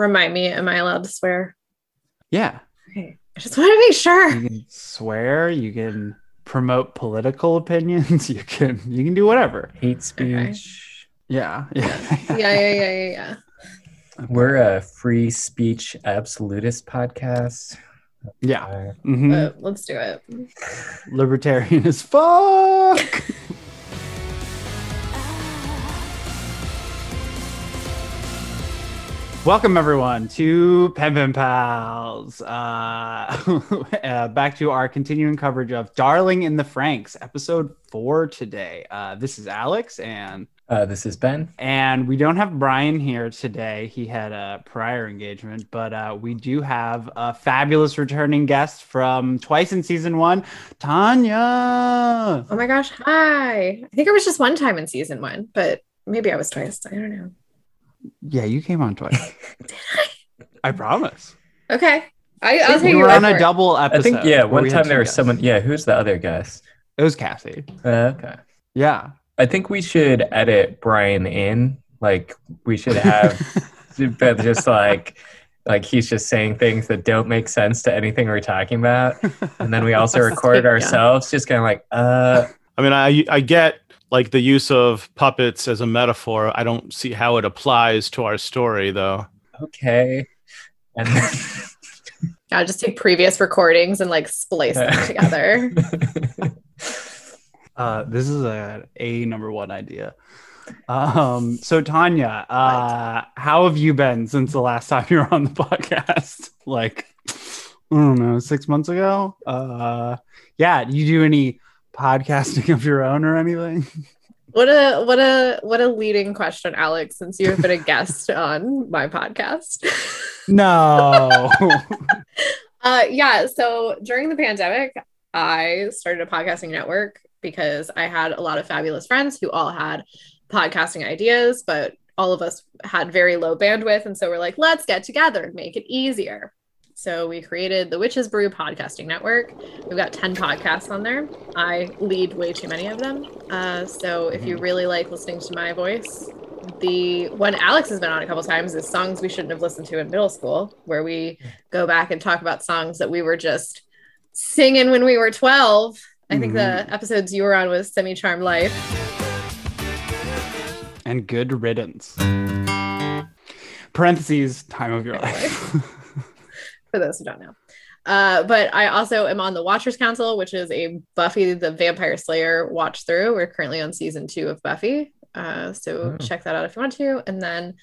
Remind me, am I allowed to swear? Yeah. Okay. I just want to make sure. You can swear, you can promote political opinions, you can you can do whatever. Hate speech. Yeah. Yeah. Yeah, yeah, yeah, yeah, yeah. We're a free speech absolutist podcast. Yeah. Uh, Mhm. But let's do it. Libertarian as fuck. Welcome everyone to Pen Pen Pals. Uh, uh, back to our continuing coverage of Darling in the Franxx, episode four today. Uh, this is Alex, and uh, this is Ben. and we don't have Brian here today. He had a prior engagement, but uh, we do have a fabulous returning guest from twice in season one, Tanya. Oh my gosh. Hi. I think it was just one time in season one, but maybe I was twice. I don't know. Yeah, you came on twice. I promise. Okay. I, I'll take we your were on a double episode. I think yeah. One time there was guests. someone. Yeah, who's the other guest? It was Cassie. Uh, okay. Yeah. I think we should edit Brian in. Like we should have, but just like, like he's just saying things that don't make sense to anything we're talking about, and then we also record Yeah. ourselves, just kind of like, uh, I mean, I I get like the use of puppets as a metaphor. I don't see how it applies to our story, though. okay, and then, I'll just take previous recordings and like splice them together. Uh, this is a a number one idea. Um, so Tanya, uh, how have you been since the last time you were on the podcast? like, I don't know, six months ago. Uh, yeah. Do you do any podcasting of your own or anything? What a what a what a leading question, Alex, since you have been a guest on my podcast. No. Uh, yeah. So during the pandemic, I started a podcasting network because I had a lot of fabulous friends who all had podcasting ideas, but all of us had very low bandwidth. And so we're like, let's get together and make it easier. So we created the Witches Brew Podcasting Network. We've got 10 podcasts on there. I lead way too many of them. Uh, so if you really like listening to my voice, the one Alex has been on a couple times is songs we shouldn't have listened to in middle school, where we go back and talk about songs that we were just singing when we were 12. I think the episodes you were on was Semi Charmed Life. and good riddance. Parentheses, time of your life. for those who don't know. Uh, but I also am on the Watchers Council, which is a Buffy the Vampire Slayer watch through. We're currently on season two of Buffy. Uh, so Oh. check that out if you want to. And then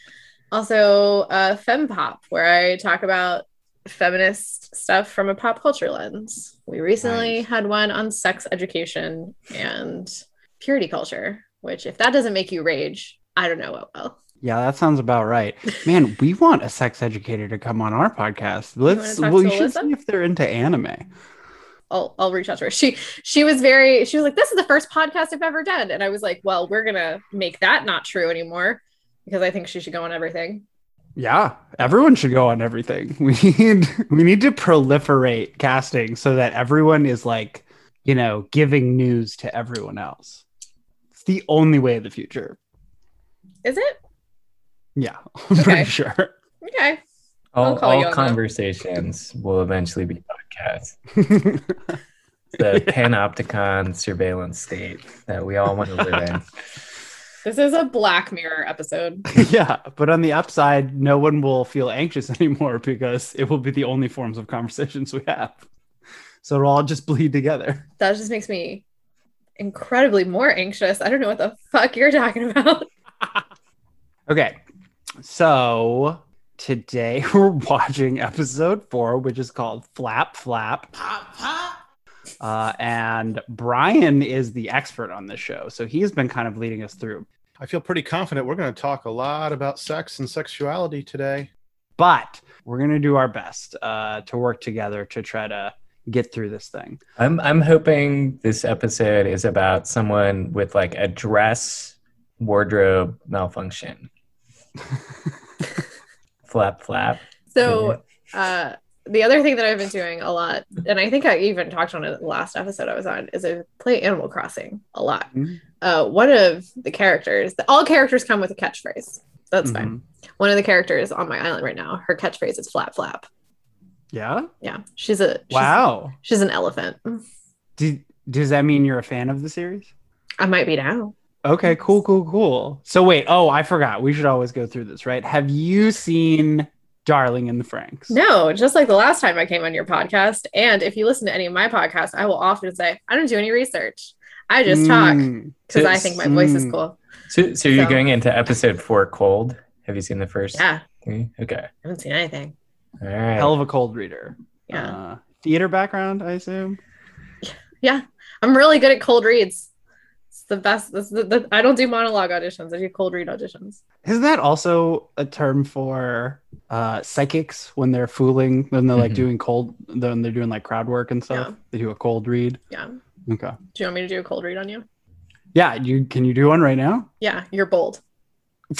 also uh, Fem Pop, where I talk about feminist stuff from a pop culture lens. We recently Nice. had one on sex education and purity culture, which, if that doesn't make you rage, I don't know what will. Yeah, that sounds about right. Man, we want a sex educator to come on our podcast. Let's well, you should see if they're into anime. I'll I'll reach out to her. She she was very she was like, This is the first podcast I've ever done. And I was like, Well, we're gonna make that not true anymore because I think she should go on everything. Yeah, everyone should go on everything. We need we need to proliferate casting so that everyone is like, you know, giving news to everyone else. It's the only way of the future. Is it? Yeah, I'm Okay. pretty sure. Okay. All, all on that. conversations will eventually be podcasts. The panopticon surveillance state that we all want to live in. This is a Black Mirror episode. yeah, but on the upside, no one will feel anxious anymore because it will be the only forms of conversations we have. So it'll all just bleed together. That just makes me incredibly more anxious. I don't know what the fuck you're talking about. Okay, so today we're watching episode four, which is called Flap Flap. Pop, pop. Uh, and Brian is the expert on this show, so he's been kind of leading us through. I feel pretty confident we're going to talk a lot about sex and sexuality today. But we're gonna do our best uh, to work together to try to get through this thing. I'm I'm hoping this episode is about someone with like a dress wardrobe malfunction. flap flap. So uh the other thing that I've been doing a lot, and I think I even talked on it the last episode I was on, is I play Animal Crossing a lot. Mhm. Uh, one of the characters, all characters come with a catchphrase. That's Mhm. fine. One of the characters on my island right now, her catchphrase is flap flap. Yeah. Yeah. She's a she's, Wow. She's an elephant. Do, does that mean you're a fan of the series? I might be now. Okay, cool, cool, cool. So wait, oh, I forgot. We should always go through this, right? Have you seen Darling in the Franxx? No, just like the last time I came on your podcast. And if you listen to any of my podcasts, I will often say, I don't do any research. I just talk Mm, because I think my voice is Mm. cool. So, so you're So- going into episode four cold. Have you seen the first Yeah. three? Okay. I haven't seen anything. All right. hell of a cold reader. Yeah. Uh, theater background, I assume. Yeah. I'm really good at cold reads. It's the best. This is the, the, I don't do monologue auditions. I do cold read auditions. Isn't that also a term for uh, psychics when they're fooling, when they're like Mhm. doing cold, when they're doing like crowd work and stuff? Yeah. They do a cold read. Yeah. Okay. Do you want me to do a cold read on you? Yeah. You can you do one right now? Yeah. You're bold.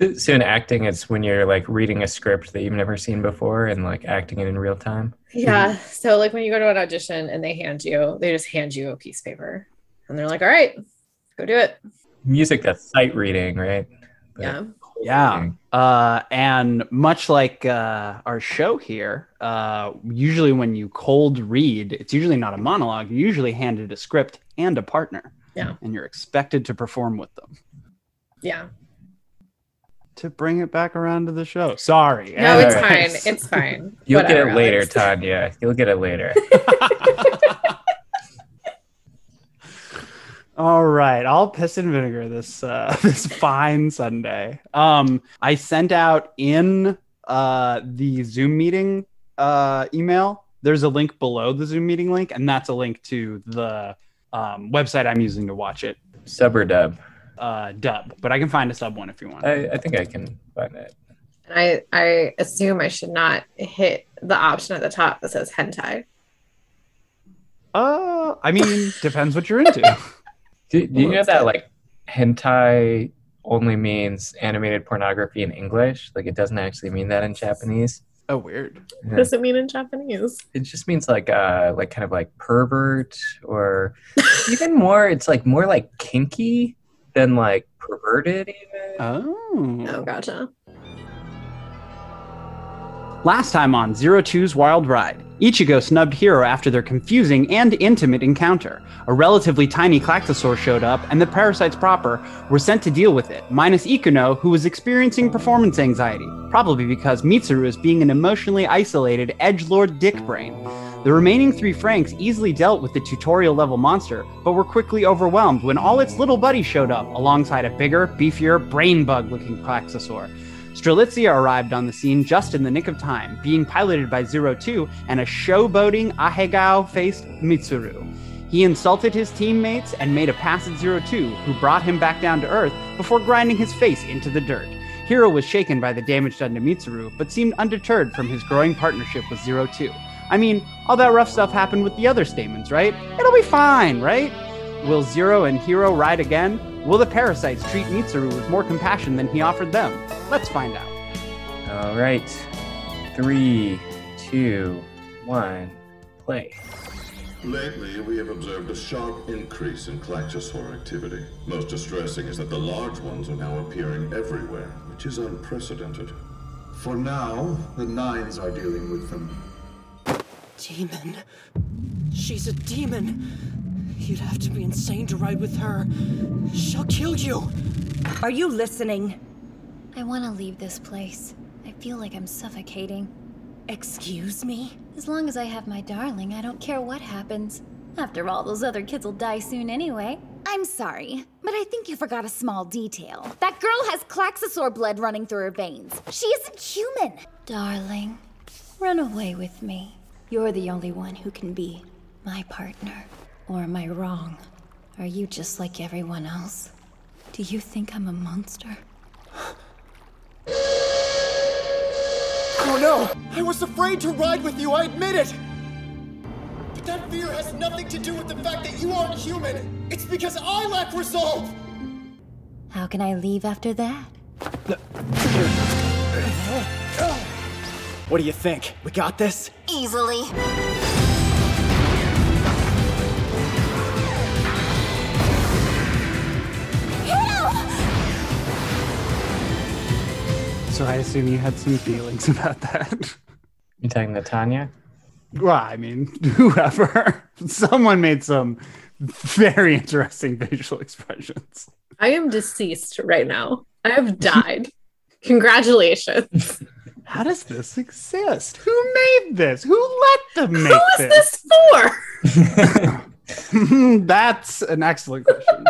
So- So in acting, it's when you're like reading a script that you've never seen before and like acting it in real time. Yeah. So like when you go to an audition and they hand you, they just hand you a piece of paper and they're like, all right, go do it. Music that's sight reading, right? But Yeah. Yeah. Uh, and much like uh, our show here, uh, usually when you cold read, it's usually not a monologue. You're usually handed a script and a partner. Yeah. And you're expected to perform with them. Yeah. To bring it back around to the show. Sorry. No, it's fine. It's fine. You'll get it later, Alex. Tanya. You'll get it later. All right, I'll piss and vinegar this uh, this fine Sunday. Um, I sent out in uh, the Zoom meeting uh, email. There's a link below the Zoom meeting link, and that's a link to the um, website I'm using to watch it Sub or dub? uh, dub. But I can find a sub one if you want. I, I think I can find it. And I, I assume I should not hit the option at the top that says hentai. Uh, I mean, depends what you're into. Do, do you know that like hentai only means animated pornography in English? Like it doesn't actually mean that in Japanese. oh, weird. What does it mean in Japanese? It just means like uh like kind of like pervert or even more it's like more like kinky than like perverted even. Oh. Oh, gotcha. Last time on Zero Two's Wild Ride, Ichigo snubbed Hiro after their confusing and intimate encounter. A relatively tiny Klaxosaur showed up, and the parasites proper were sent to deal with it, minus Ikuno, who was experiencing performance anxiety, probably because Mitsuru is being an emotionally isolated edgelord dickbrain. The remaining three Franxx easily dealt with the tutorial level monster, but were quickly overwhelmed when all its little buddies showed up, alongside a bigger, beefier, brain bug looking Klaxosaur. Strelitzia arrived on the scene just in the nick of time, being piloted by Zero Two and a showboating Ahegao faced Mitsuru. He insulted his teammates and made a pass at Zero Two, who brought him back down to Earth before grinding his face into the dirt. Hiro was shaken by the damage done to Mitsuru, but seemed undeterred from his growing partnership with Zero Two. I mean, all that rough stuff happened with the other stamens, right? It'll be fine, right? Will Zero and Hiro ride again? Will the parasites treat Mitsuru with more compassion than he offered them? Let's find out. All right. Three, two, one, play. Lately, we have observed a sharp increase in Klaxosaur activity. Most distressing is that the large ones are now appearing everywhere, which is unprecedented. For now, the Nines are dealing with them. Demon. She's a demon. You'd have to be insane to ride with her. She'll kill you. Are you listening? I want to leave this place. I feel like I'm suffocating. Excuse me? As long as I have my darling, I don't care what happens. After all, those other kids will die soon anyway. I'm sorry, but I think you forgot a small detail. That girl has Klaxosaur blood running through her veins. She isn't human. Darling, run away with me. You're the only one who can be my partner. Or am I wrong? Are you just like everyone else? Do you think I'm a monster? Oh no! I was afraid to ride with you, I admit it! But that fear has nothing to do with the fact that you aren't human! It's because I lack resolve! How can I leave after that? What do you think? We got this? Easily. So I assume you had some feelings about that. You talking to Tanya? Well, I mean, whoever. Someone made some very interesting facial expressions. I am deceased right now. I have died. Congratulations. How does this exist? Who made this? Who let them make Who is this? this for? That's an excellent question.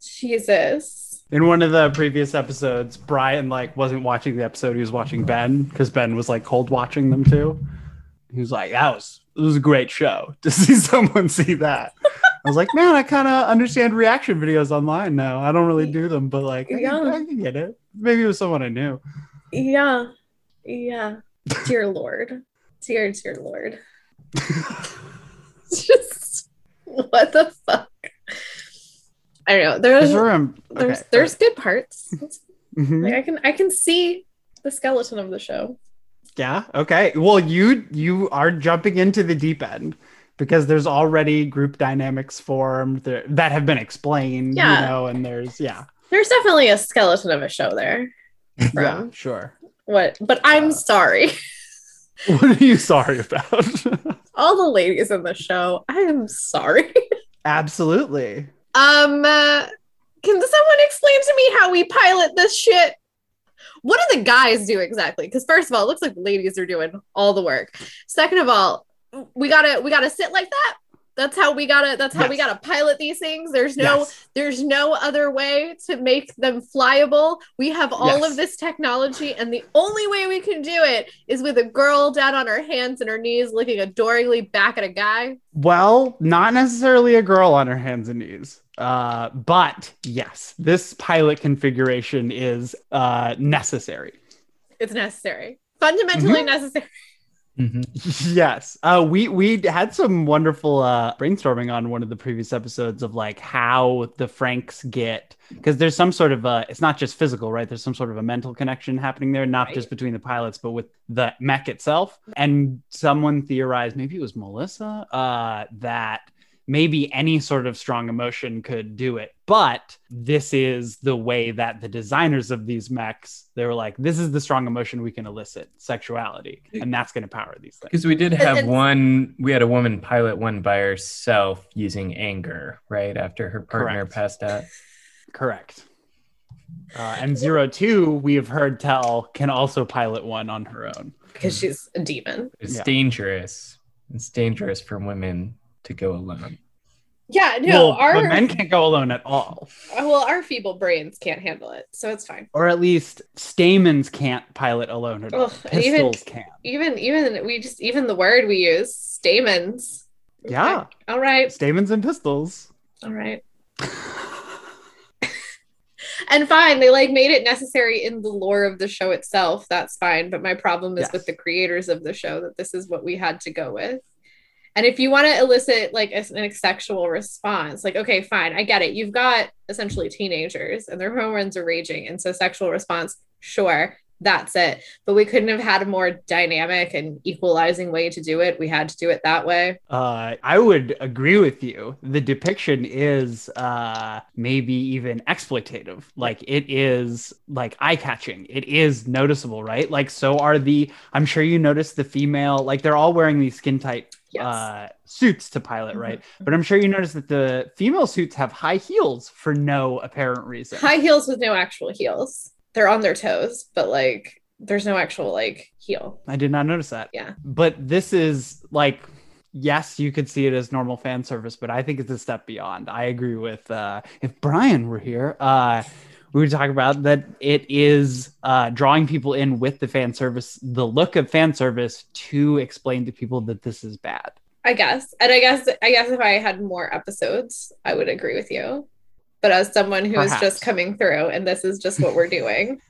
Jesus. In one of the previous episodes, Brian like wasn't watching the episode; he was watching Ben because Ben was like cold watching them too. He was like, "That was it was a great show to see someone see that." I was like, "Man, I kind of understand reaction videos online now. I don't really do them, but like, I, Yeah. I can get it. Maybe it was someone I knew." Yeah. Yeah. Dear Lord. Dear, dear Lord. Just what the fuck? I don't know. There's Is there a- there's there's good parts. Mhm. Like I can I can see the skeleton of the show. Yeah. Okay. Well, you you are jumping into the deep end because there's already group dynamics formed there, that have been explained. Yeah. You know, and there's yeah. There's definitely a skeleton of a show there. Yeah. Sure. What? But I'm sorry. What are you sorry about? All the ladies in the show. I am sorry. Absolutely. Um, uh, can someone explain to me how we pilot this shit? What do the guys do exactly? Because first of all, it looks like the ladies are doing all the work. Second of all, we gotta we gotta sit like that. That's how we gotta that's how we gotta pilot these things. There's no Yes. there's no other way to make them flyable. We have all Yes. of this technology, and the only way we can do it is with a girl down on her hands and her knees looking adoringly back at a guy. Well, not necessarily a girl on her hands and knees. Uh, but yes, this pilot configuration is uh, necessary. It's necessary. Fundamentally Mhm. necessary. Yes. Uh we we had some wonderful uh brainstorming on one of the previous episodes of like how the Franxx get because there's some sort of uh it's not just physical right? There's some sort of a mental connection happening there not just between the pilots but with the mech itself. And someone theorized maybe it was melissa uh that maybe any sort of strong emotion could do it but this is the way that the designers of these mechs they were like this is the strong emotion we can elicit sexuality and that's going to power these things Because we did have one, we had a woman pilot one by herself using anger, right? After her partner Correct. passed out. Correct. Uh, and Zero Two, we have heard tell, can also pilot one on her own. because she's a demon. It's Yeah. dangerous. It's dangerous for women to go alone. Yeah, no, well, our but men can't go alone at all, uh, well, our feeble brains can't handle it, so it's fine. or at least stamens can't pilot alone at all. Ugh, and even- Pistols can. Even even we just even the word we use, stamens. Yeah, All right, stamens and pistols. all right. and fine, they like made it necessary in the lore of the show itself. That's fine, but my problem is Yes. with the creators of the show that this is what we had to go with. And if you want to elicit like a, an sexual response, like, okay, fine, I get it. You've got essentially teenagers and their hormones are raging. And so sexual response, sure, that's it. But we couldn't have had a more dynamic and equalizing way to do it. We had to do it that way. Uh, I would agree with you. The depiction is uh, maybe even exploitative. Like it is like eye catching. It is noticeable, right? Like so are the. I'm sure you noticed the female. Like they're all wearing these skin tight Yes. uh, suits to pilot, Mhm. right? But I'm sure you noticed that the female suits have high heels for no apparent reason. High heels with no actual heels. They're on their toes, but like there's no actual like heel. I did not notice that. Yeah. But this is like, yes, you could see it as normal fan service, but I think it's a step beyond. I agree with uh if Brian were here, uh we were talking about that it is uh drawing people in with the fan service, the look of fan service to explain to people that this is bad. I guess. And I guess I guess if I had more episodes, I would agree with you. But as someone who is Perhaps. just coming through and this is just what we're doing.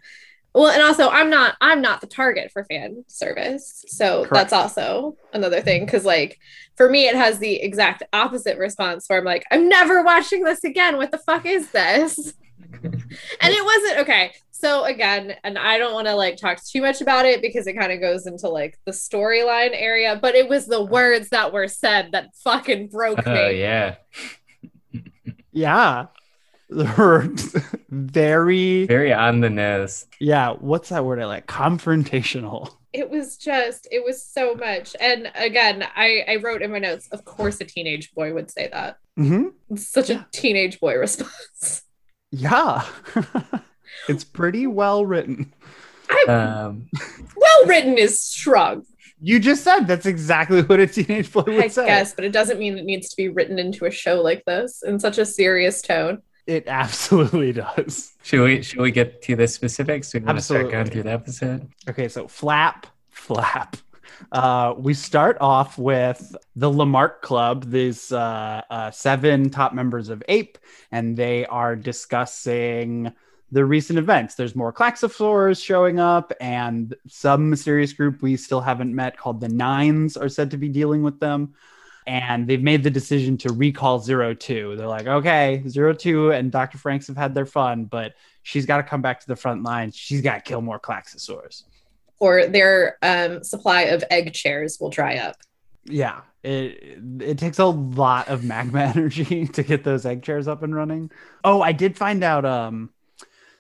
Well, and also I'm not I'm not the target for fan service. So Correct. that's also another thing cuz like for me it has the exact opposite response where I'm like I'm never watching this again. What the fuck is this? and it wasn't okay. So again, and I don't want to like talk too much about it because it kind of goes into like the storyline area, but it was the words that were said that fucking broke Oh me. yeah. Yeah. Very, Very on the nose. yeah. What's that word I like? Confrontational. it was just it was so much and again i i wrote in my notes of course a teenage boy would say that hmm it's such a teenage boy response Yeah. it's pretty well written. Um, well written is strong You just said that's exactly what a teenage boy would i say. guess but it doesn't mean it needs to be written into a show like this in such a serious tone It absolutely does. should we should we get to the specifics? We want to start going Absolutely. through the episode. Okay, so flap, flap. Uh, we start off with the Lamarck Club, these uh, uh, seven top members of APE, and they are discussing the recent events. There's more Klaxosaurs showing up, and some mysterious group we still haven't met called the Nines are said to be dealing with them. And they've made the decision to recall Zero Two. They're like, okay, Zero Two and Dr. Franxx have had their fun, but she's got to come back to the front line. She's got to kill more Klaxosaurs. Or their um, supply of egg chairs will dry up Yeah, it it takes a lot of magma energy to get those egg chairs up and running. Oh, I did find out. Um,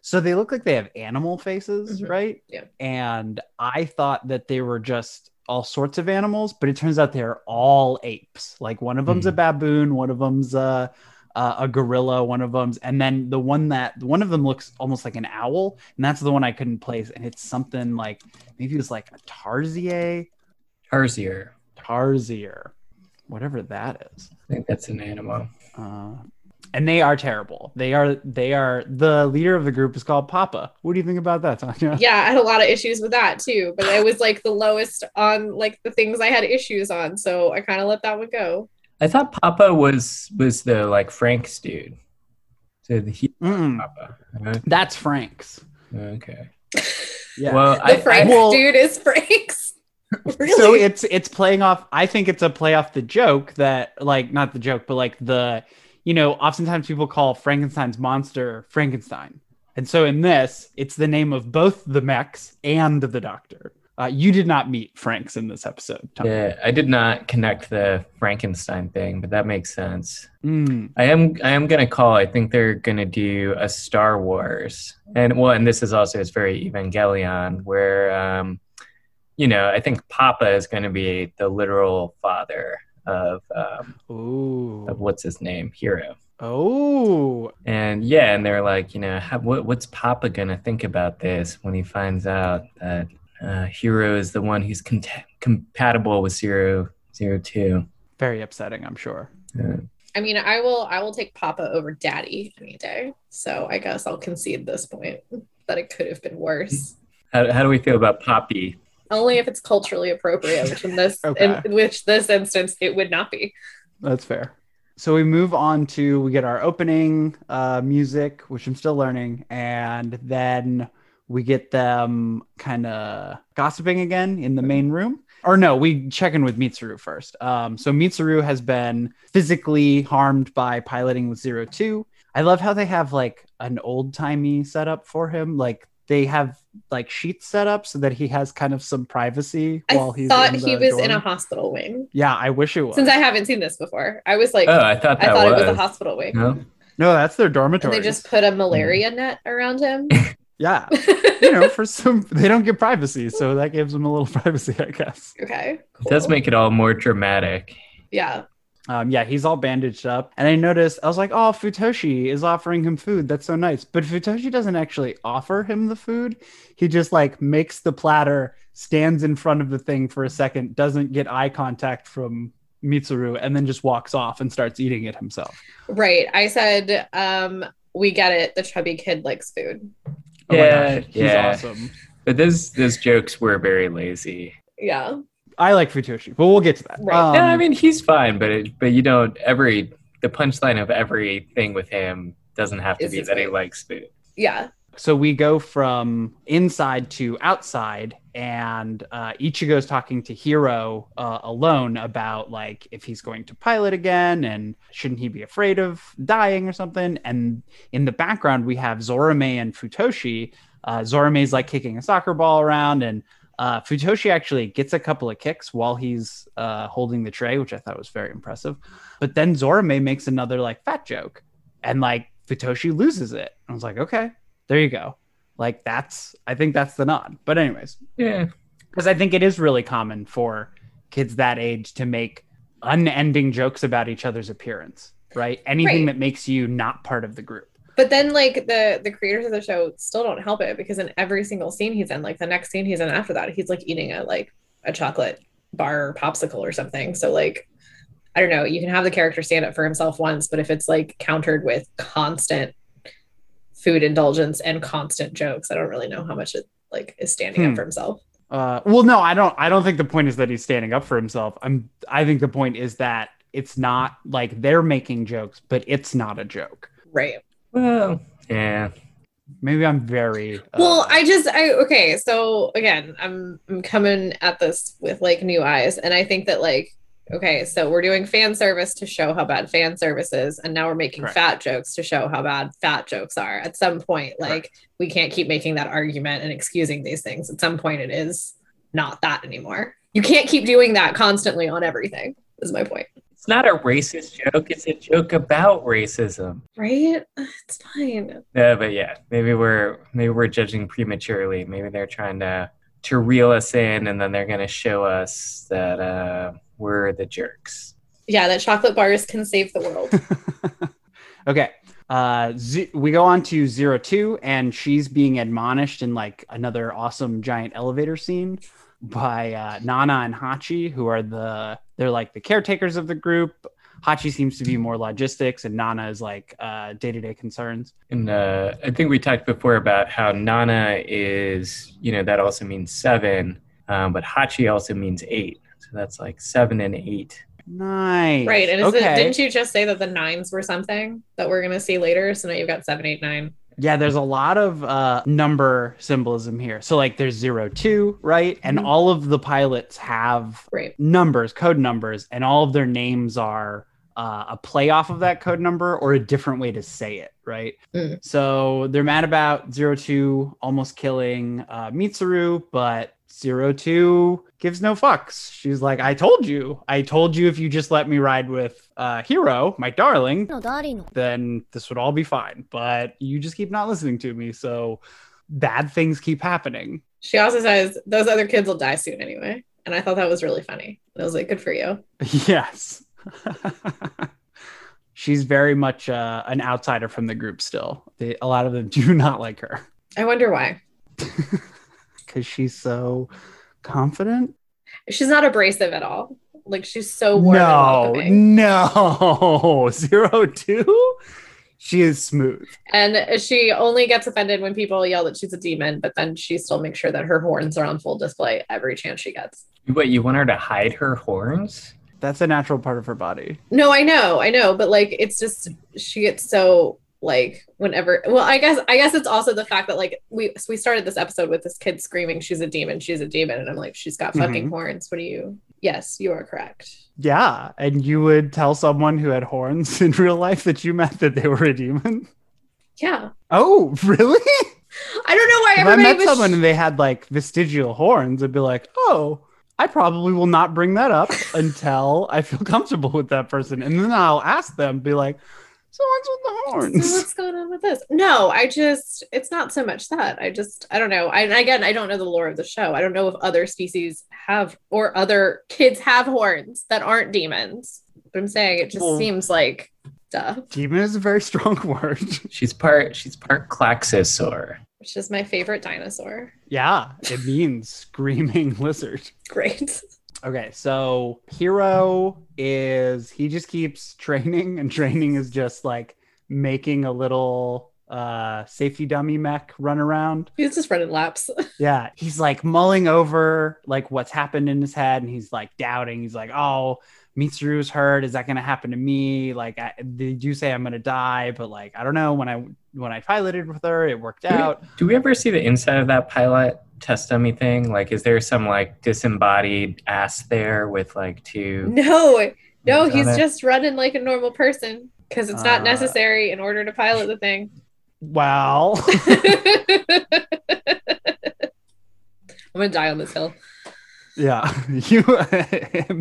so they look like they have animal faces, Mhm. right? Yeah. And I thought that they were just all sorts of animals, but it turns out they're all apes. Like one of them's a baboon, one of them's a a, a gorilla, one of them's, and then the one that one of them looks almost like an owl, and that's the one I couldn't place. And it's something like maybe it was like a tarsier. Tarsier. Tarsier, whatever that is. I think that's an animal. Uh, and they are terrible. They are. They are. The leader of the group is called Papa. What do you think about that, Tanya? yeah i had a lot of issues with that too but it was like the lowest on like the things i had issues on so i kind of let that one go I thought Papa was was the like Frank's dude. So the he Papa. Uh, That's Frank's. Okay. Yeah. Well, the I, frank I, Well- dude is frank's really So it's it's playing off. I think it's a play off the joke that like not the joke, but like the you know oftentimes people call Frankenstein's monster Frankenstein, and so in this it's the name of both the mechs and the doctor. Uh, you did not meet Franxx in this episode. Tanya. yeah, I did not connect the Frankenstein thing, but that makes sense. Mm. I am I am gonna call. I think they're gonna do a Star Wars, and well, and this is also it's very Evangelion, where um, you know, I think Papa is gonna be the literal father of um, of what's his name, Hiro. Oh. And yeah, and they're like, you know, how, what, what's Papa gonna think about this when he finds out that uh, Hiro is the one who's con- compatible with Zero Zero Two? Very upsetting, I'm sure. Uh, i mean i will i will take papa over daddy any day so i guess i'll concede this point that it could have been worse how, how do we feel about Poppy? only if it's culturally appropriate which in this Okay. in which this instance it would not be That's fair. So we move on to we get our opening uh, music, which I'm still learning, and then we get them kind of gossiping again in the main room. Or no, we check in with Mitsuru first. Um, so Mitsuru has been physically harmed by piloting with Zero Two. I love how they have like an old timey setup for him. Like they have like sheets set up so that he has kind of some privacy while he's. i thought in he the was in a hospital wing Yeah, I wish it was. since i haven't seen this before i was like Oh, I thought i thought was. it was a hospital wing No? no, that's their and dormitory. they just put a malaria net around him Yeah. you know, for some, they don't get privacy, so that gives them a little privacy, I guess. okay It does make it all more dramatic. yeah Um, yeah, he's all bandaged up, and I noticed I was like, "Oh, Futoshi is offering him food. That's so nice." But Futoshi doesn't actually offer him the food. He just like makes the platter, stands in front of the thing for a second, doesn't get eye contact from Mitsuru, and then just walks off and starts eating it himself. Right. I said, um, we get it. The chubby kid likes food. Oh Yeah, my gosh, he's yeah. awesome. But those those jokes were very lazy. Yeah. I like Futoshi, but we'll get to that. Right. Um, yeah, I mean he's fine, but it, but you don't every the punchline of everything with him doesn't have to be his that he likes food. Yeah. So we go from inside to outside, and uh, Ichigo's talking to Hiro uh, alone about like if he's going to pilot again and shouldn't he be afraid of dying or something. And in the background, we have Zorome and Futoshi. Uh, Zorome's like kicking a soccer ball around, and uh, Futoshi actually gets a couple of kicks while he's uh, holding the tray, which I thought was very impressive. But then Zorome makes another like fat joke, and like Futoshi loses it. I was like, okay, there you go. Like that's I think that's the nod. But anyways, Yeah. because I think it is really common for kids that age to make unending jokes about each other's appearance, right? Anything Right. that makes you not part of the group. But then like the the creators of the show still don't help it because in every single scene he's in, like the next scene he's in after that, he's like eating a like a chocolate bar or popsicle or something. So like I don't know, you can have the character stand up for himself once, but if it's like countered with constant food indulgence and constant jokes, I don't really know how much it like is standing Hmm. up for himself. Uh, well, no, I don't. I don't think the point is that he's standing up for himself. I'm. I think the point is that it's not like they're making jokes, but it's not a joke. Right. Well, yeah. Maybe I'm very. Uh, Well, I just I okay, so again, I'm I'm coming at this with like new eyes and I think that like okay, so we're doing fan service to show how bad fan service is and now we're making Correct. fat jokes to show how bad fat jokes are. At some point like we can't keep making that argument and excusing these things. At some point it is not that anymore. You can't keep doing that constantly on everything. Is my point. It's not a racist joke. It's a joke about racism. Right? It's fine. Yeah, but yeah, maybe we're maybe we're judging prematurely. Maybe they're trying to to reel us in, and then they're gonna show us that uh, we're the jerks. Yeah, that chocolate bars can save the world. okay. Uh, Z- we go on to zero two, and she's being admonished in like another awesome giant elevator scene by uh, Nana and Hachi, who are the they're like the caretakers of the group. Hachi seems to be more logistics, and Nana is like uh, day to day concerns. And uh, I think we talked before about how Nana is, you know, that also means seven, um, but Hachi also means eight. So that's like seven and eight. Nice. Right. And is okay. it, didn't you just say that the nines were something that we're going to see later? So now you've got seven, eight, nine. Yeah, there's a lot of uh, number symbolism here. So like there's zero two, right? And Mhm. all of the pilots have Right. numbers, code numbers, and all of their names are uh, a play off of that code number or a different way to say it, right? Mm. So they're mad about zero two almost killing uh, Mitsuru, but zero two gives no fucks. She's like, I told you, I told you if you just let me ride with uh, Hiro, my darling, then this would all be fine. But you just keep not listening to me. So bad things keep happening. She also says those other kids will die soon anyway. And I thought that was really funny. And I was like, good for you. yes. She's very much uh, an outsider from the group still. They, a lot of them do not like her I wonder why. Because she's so confident. She's not abrasive at all. Like she's so warm No, welcoming. no. Zero two? She is smooth. And she only gets offended when people yell that she's a demon, but then she still makes sure that her horns are on full display every chance she gets. What you want her to hide her horns? That's a natural part of her body. No, I know, I know, but like it's just she gets so like whenever well I guess I guess it's also the fact that like we we started this episode with this kid screaming she's a demon, she's a demon and I'm like she's got fucking Mhm. horns. What do you Yes, you are correct. Yeah. And you would tell someone who had horns in real life that you meant that they were a demon? Yeah. Oh, really? I don't know why if I everybody met someone and they had like vestigial horns, I'd be like, oh, I probably will not bring that up until I feel comfortable with that person. And then I'll ask them, be like, so what's with the So horns? what's going on with this? No, I just it's not so much that. I just I don't know. I and again I don't know the lore of the show. I don't know if other species have or other kids have horns that aren't demons. But I'm saying it just Well- seems like duh. Demon is a very strong word. She's part she's part Klaxosaur. Which is my favorite dinosaur. yeah, it means screaming lizard. Great. Okay, so Hiro is he just keeps training, and training is just like making a little uh safety dummy mech run around. He's just running laps. Yeah, he's like mulling over like what's happened in his head, and he's like doubting. He's like, "Oh, Mitsuru's hurt. Is that gonna happen to me? Like, I, they do say I'm gonna die, but like, I don't know. When I when I piloted with her, it worked Do we, out. do we ever see the inside of that pilot test dummy thing? Like, is there some like disembodied ass there with like two? No, no, he's just running like a normal person because it's not Uh, necessary in order to pilot the thing. Wow. I'm gonna die on this hill. Yeah, you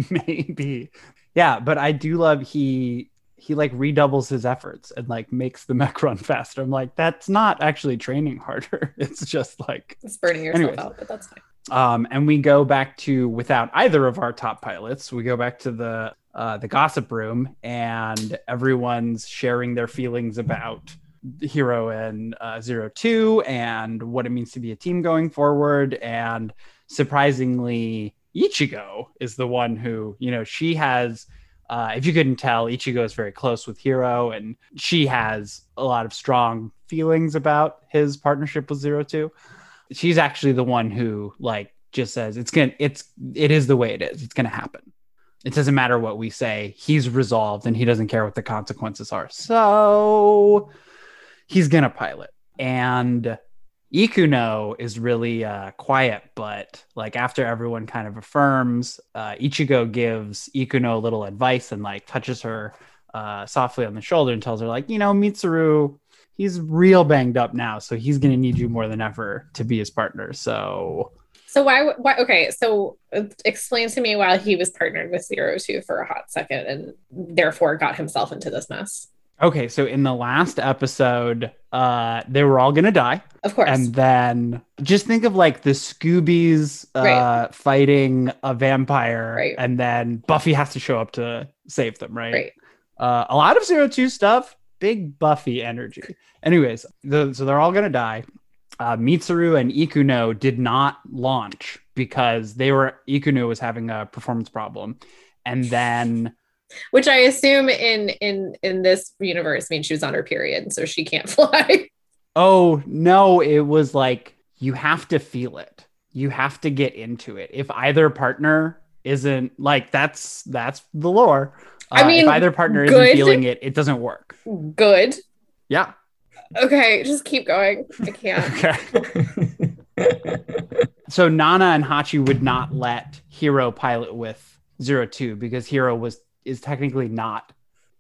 maybe. Yeah, but I do love he he like redoubles his efforts and like makes the mech run faster. I'm like, that's not actually training harder. It's just like It's burning yourself Anyways. out, but that's fine. um, and we go back to without either of our top pilots. We go back to the uh, the gossip room, and everyone's sharing their feelings about Hiro and uh, Zero Two, and what it means to be a team going forward. And surprisingly, Ichigo is the one who, you know, she has. Uh, if you couldn't tell, Ichigo is very close with Hiro, and she has a lot of strong feelings about his partnership with Zero Two. She's actually the one who like just says it's gonna it's it is the way it is. It's gonna happen. It doesn't matter what we say. He's resolved and he doesn't care what the consequences are. So he's gonna pilot. And ikuno is really uh, quiet but like after everyone kind of affirms uh, ichigo gives ikuno a little advice and like touches her uh, softly on the shoulder and tells her like you know mitsuru he's real banged up now, so he's to need you more than ever to be his partner. So, So why? Why? Okay, so uh, explain to me why he was partnered with Zero Two for a hot second, and therefore got himself into this mess. Okay, so in the last episode, uh, they were all to die, Of course. and then just think of like the Scoobies uh, Right. fighting a vampire, Right. and then Buffy has to show up to save them, right? right. Uh, a lot of Zero Two stuff, big Buffy energy. Anyways, the, so they're all gonna die. Uh, Mitsuru and Ikuno did not launch because they were Ikuno was having a performance problem, and then Which I assume in in in this universe means she was on her period, so she can't fly. oh no, it was like you have to feel it. You have to get into it. If either partner isn't like that's that's the lore. I Uh, mean, if either partner good. isn't feeling it, it doesn't work. Good. Yeah. Okay, just keep going. I can't. Okay. so Nana and Hachi would not let Hiro pilot with Zero Two because Hiro was is technically not.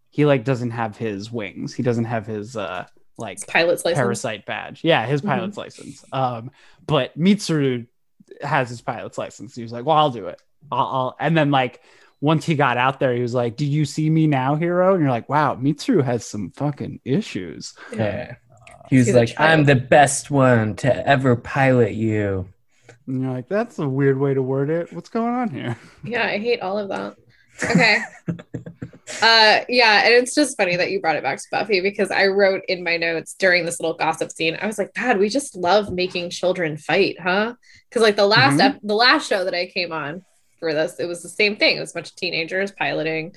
He like doesn't have his wings. He doesn't have his uh like Pilot's license. parasite badge. Yeah, his Mhm. pilot's license. Um, but Mitsuru has his pilot's license. He was like, "Well, I'll do it." I'll, I'll, and then like once he got out there, he was like, "Do you see me now, Hiro?" And you're like, "Wow, Mitsuru has some fucking issues." Yeah. He was He's like, I'm the best one to ever pilot you. And you're like, "That's a weird way to word it. What's going on here?" Yeah, I hate all of that. Okay. uh yeah, and it's just funny that you brought it back to Buffy because I wrote in my notes during this little gossip scene, I was like, God, we just love making children fight, huh? Because like the last Mhm. ep- the last show that I came on for this, it was the same thing. It was a bunch of teenagers piloting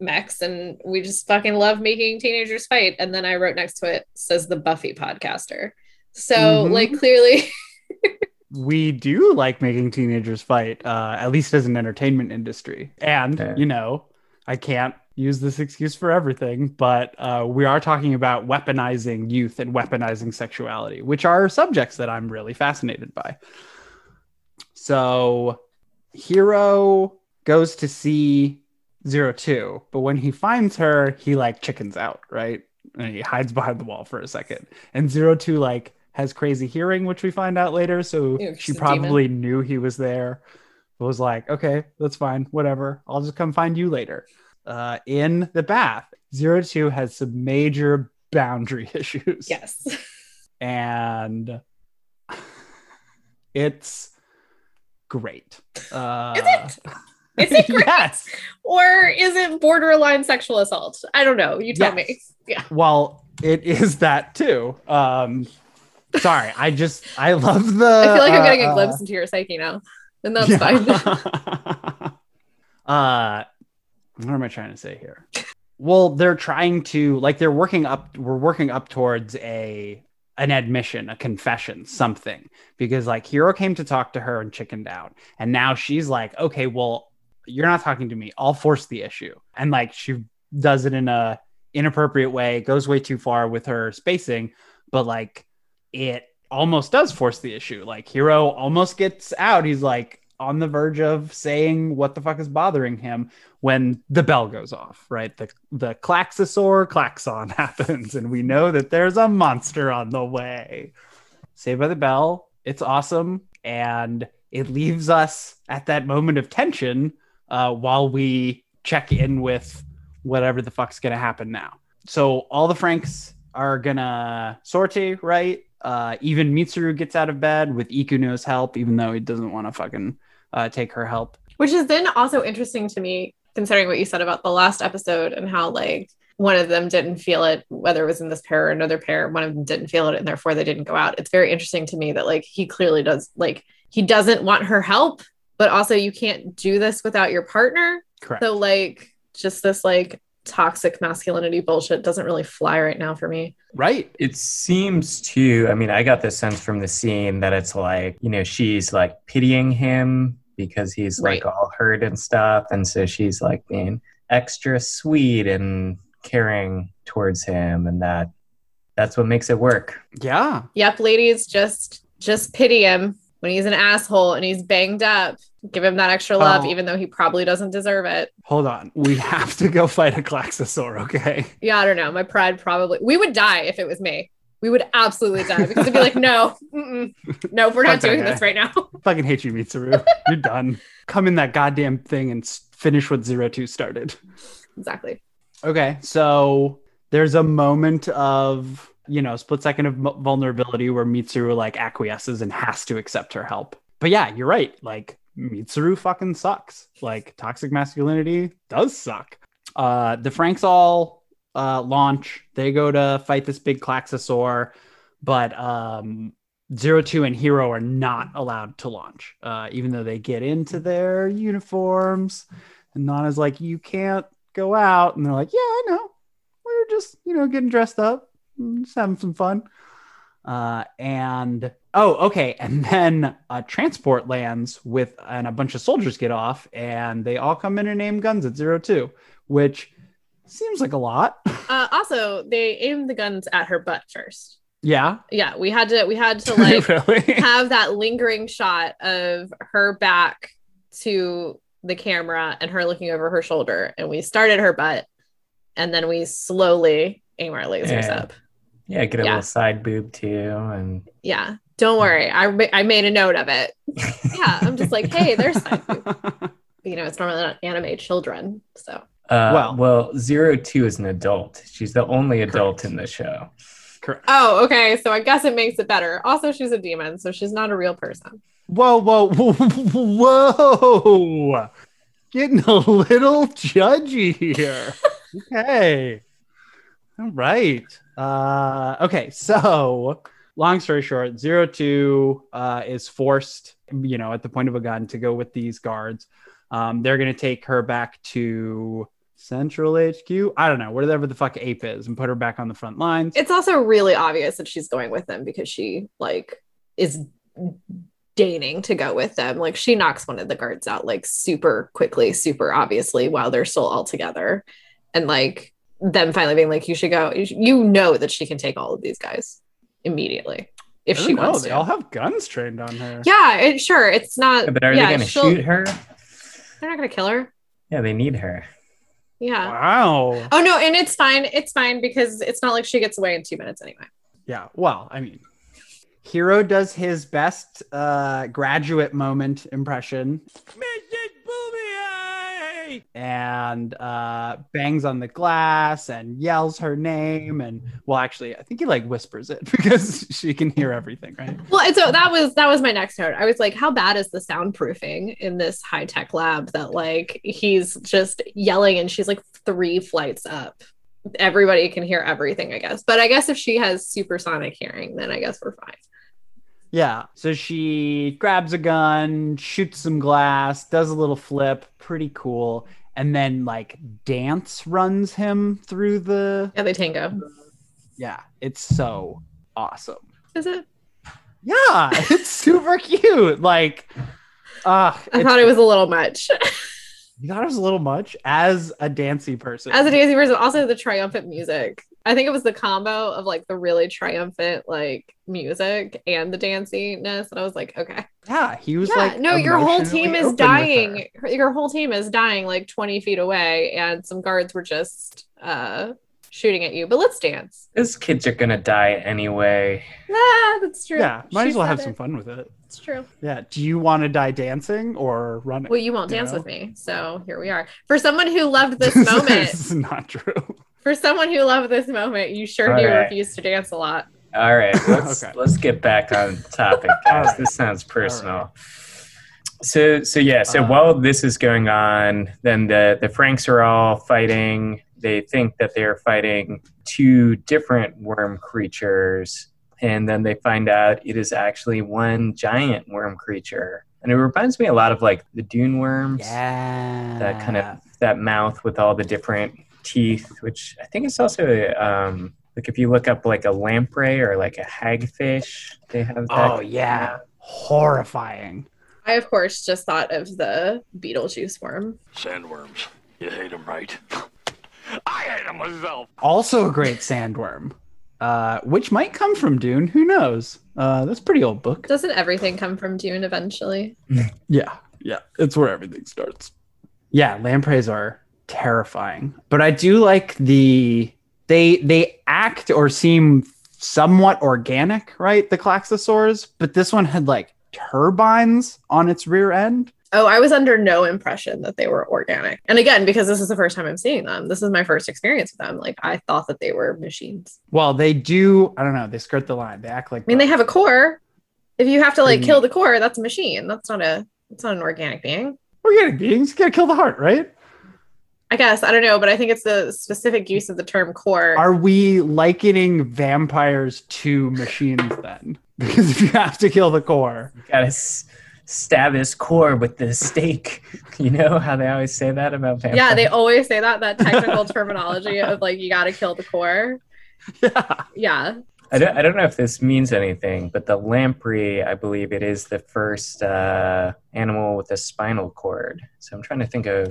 mechs, and we just fucking love making teenagers fight. And then I wrote next to it says the Buffy podcaster. So Mhm. like clearly we do like making teenagers fight, uh, at least as an entertainment industry. And, Yeah. you know, I can't use this excuse for everything, but uh, we are talking about weaponizing youth and weaponizing sexuality, which are subjects that I'm really fascinated by. So, Hiro goes to see Zero Two, but when he finds her, he like chickens out, right? And he hides behind the wall for a second. And Zero Two like has crazy hearing, which we find out later. So Yeah, she probably knew he was there. But was like, okay, that's fine, whatever. I'll just come find you later. Uh, in the bath, Zero Two has some major boundary issues yes. and it's great. Uh, Is it? Is it great? yes. or is it borderline sexual assault? I don't know. You tell me. Yeah. Well, it is that too. Um, sorry, I just I love the. I feel like I'm getting uh, a glimpse into your psyche now. And that's yeah. fine. uh, what am I trying to say here? Well, they're trying to like they're working up. We're working up towards a an admission, a confession, something because like Hiro came to talk to her and chickened out, and now she's like, okay, well, you're not talking to me. I'll force the issue, and like she does it in a inappropriate way, goes way too far with her spacing, but like it almost does force the issue. Like Hiro almost gets out. He's like on the verge of saying what the fuck is bothering him when the bell goes off, right? The the Klaxosaur klaxon happens, and we know that there's a monster on the way. Saved by the Bell. It's awesome. And it leaves us at that moment of tension uh, while we check in with whatever the fuck's gonna happen now. So all the Franxx are gonna sortie, right? Uh, even Mitsuru gets out of bed with Ikuno's help, even though he doesn't want to fucking uh, take her help. Which is then also interesting to me, considering what you said about the last episode and how like one of them didn't feel it, whether it was in this pair or another pair, one of them didn't feel it and therefore they didn't go out. It's very interesting to me that like he clearly does like he doesn't want her help, but also you can't do this without your partner. Correct. So like just this like toxic masculinity bullshit doesn't really fly right now for me. Right. It seems to, I mean, I got the sense from the scene that it's like, you know, she's like pitying him because he's like Right. all hurt and stuff. And so she's like being extra sweet and caring towards him. And that that's what makes it work. Yeah. Yep, ladies, just just pity him when he's an asshole and he's banged up. Give him that extra love, Oh. even though he probably doesn't deserve it. Hold on. We have to go fight a Klaxosaur, okay? Yeah, I don't know. My pride probably. We would die if it was me. We would absolutely die because it'd be like, no, no, we're not doing guy. this right now. Fucking hate you, Mitsuru. You're done. Come in that goddamn thing and finish what Zero Two started. exactly. Okay, so there's a moment of you know split second of vulnerability where Mitsuru like acquiesces and has to accept her help. But yeah, you're right. Like Mitsuru fucking sucks. Like toxic masculinity does suck. Uh, the Franxx all uh, launch. They go to fight this big Klaxosaur, but um, Zero Two and Hiro are not allowed to launch, uh, even though they get into their uniforms. And Nana's like, "You can't go out," and they're like, "Yeah, I know. We're just, you know, getting dressed up, just having some fun." Uh, and oh, okay, and then a transport lands with, and a bunch of soldiers get off, and they all come in and aim guns at Zero Two, which seems like a lot. Uh, also, they aimed the guns at her butt first. yeah, Yeah, we had to. We had to like really. have that lingering shot of her back to the camera and her looking over her shoulder, and we started her butt, and then we slowly aim our lasers Yeah. up. Yeah, get a Yeah. little side boob too. And Yeah, don't worry. I ma- I made a note of it. Yeah, I'm just like, hey, there's side boob. You know, it's normally not anime children, so uh, Well- well, Zero Two is an adult. She's the only adult in the show. Correct. Oh, okay. So I guess it makes it better. Also, she's a demon, so she's not a real person. Whoa, whoa, whoa, whoa! Getting a little judgy here. okay. All right. Uh, okay. So, long story short, Zero Two uh, is forced, you know, at the point of a gun to go with these guards. Um, they're going to take her back to Central HQ. I don't know, whatever the fuck APE is, and put her back on the front lines. It's also really obvious that she's going with them because she like is deigning to go with them. Like she knocks one of the guards out like super quickly, super obviously while they're still all together. And like them finally being like, you should go. You know that she can take all of these guys immediately if she don't know, wants they to. all have guns trained on her. yeah, it, sure. It's not. But are yeah, they going to shoot her? They're not going to kill her. Yeah, they need her. Yeah. Wow. Oh no, and it's fine. It's fine because it's not like she gets away in two minutes anyway. Yeah. Well, I mean, Hiro does his best uh, graduate moment impression. And uh, bangs on the glass and yells her name. And well, actually, I think he like whispers it because she can hear everything, right? Well, and so that was that was my next note. I was like, how bad is the soundproofing in this high tech lab that like he's just yelling and she's like three flights up. Everybody can hear everything, I guess. But I guess if she has supersonic hearing, then I guess we're fine. Yeah. So she grabs a gun, shoots some glass, does a little flip, pretty cool. And then like dance runs him through the Yeah, they tango. Yeah, it's so awesome. Is it? Yeah, it's super cute. Like, uh, I thought it was a little much. You thought it was a little much as a dancey person. As a daisy person, also the triumphant music. I think it was the combo of like the really triumphant like music and the danciness. And I was like, okay. yeah, he was yeah, like, no, your whole team is dying. Your whole team is dying like 20 feet away, and some guards were just uh shooting at you, but let's dance. Those kids are gonna die anyway. Ah, that's true. Yeah, might She as well have it. some fun with it. It's true. Yeah. Do you want to die dancing or running? Well, you won't You dance know? with me. So here we are. For someone who loved this moment, this is not true. For someone who loved this moment, you sure All do right. refuse to dance a lot. All right, let's Okay. let's get back on topic, guys. This sounds personal. So so yeah, so Uh, while this is going on, then the the Franxx are all fighting. They think that they're fighting two different worm creatures, and then they find out it is actually one giant worm creature. And it reminds me a lot of like the dune worms. Yeah. That kind of that mouth with all the different teeth, which I think is also um, like if you look up like a lamprey or like a hagfish, they have that. Oh yeah. Horrifying. I, of course, just thought of the Beetlejuice worm. Sandworms. You hate them, right? I hate them myself. Also a great sandworm. Uh, which might come from Dune. Who knows? Uh, that's a pretty old book. Doesn't everything come from Dune eventually? Yeah, yeah, it's where everything starts. Yeah, lampreys are terrifying, but I do like the they they act or seem somewhat organic, right? The Klaxosaurs, but this one had like turbines on its rear end. Oh, I was under no impression that they were organic. And again, because this is the first time I'm seeing them, this is my first experience with them. Like I thought that they were machines. Well, they do. I don't know. They skirt the line. They act like. I mean, they have a core. If you have to like Mhm. kill the core, that's a machine. That's not a. It's not an organic being. organic beings. You gotta kill the heart, right? I guess I don't know, but I think it's the specific use of the term core. Are we likening vampires to machines then? Because if you have to kill the core, You gotta s- stab his core with the stake. You know how they always say that about vampires. yeah, they always say that that technical terminology of like you got to kill the core. yeah, Yeah, I don't, I don't know if this means anything, but the lamprey, I believe it is the first uh, animal with a spinal cord. So I'm trying to think of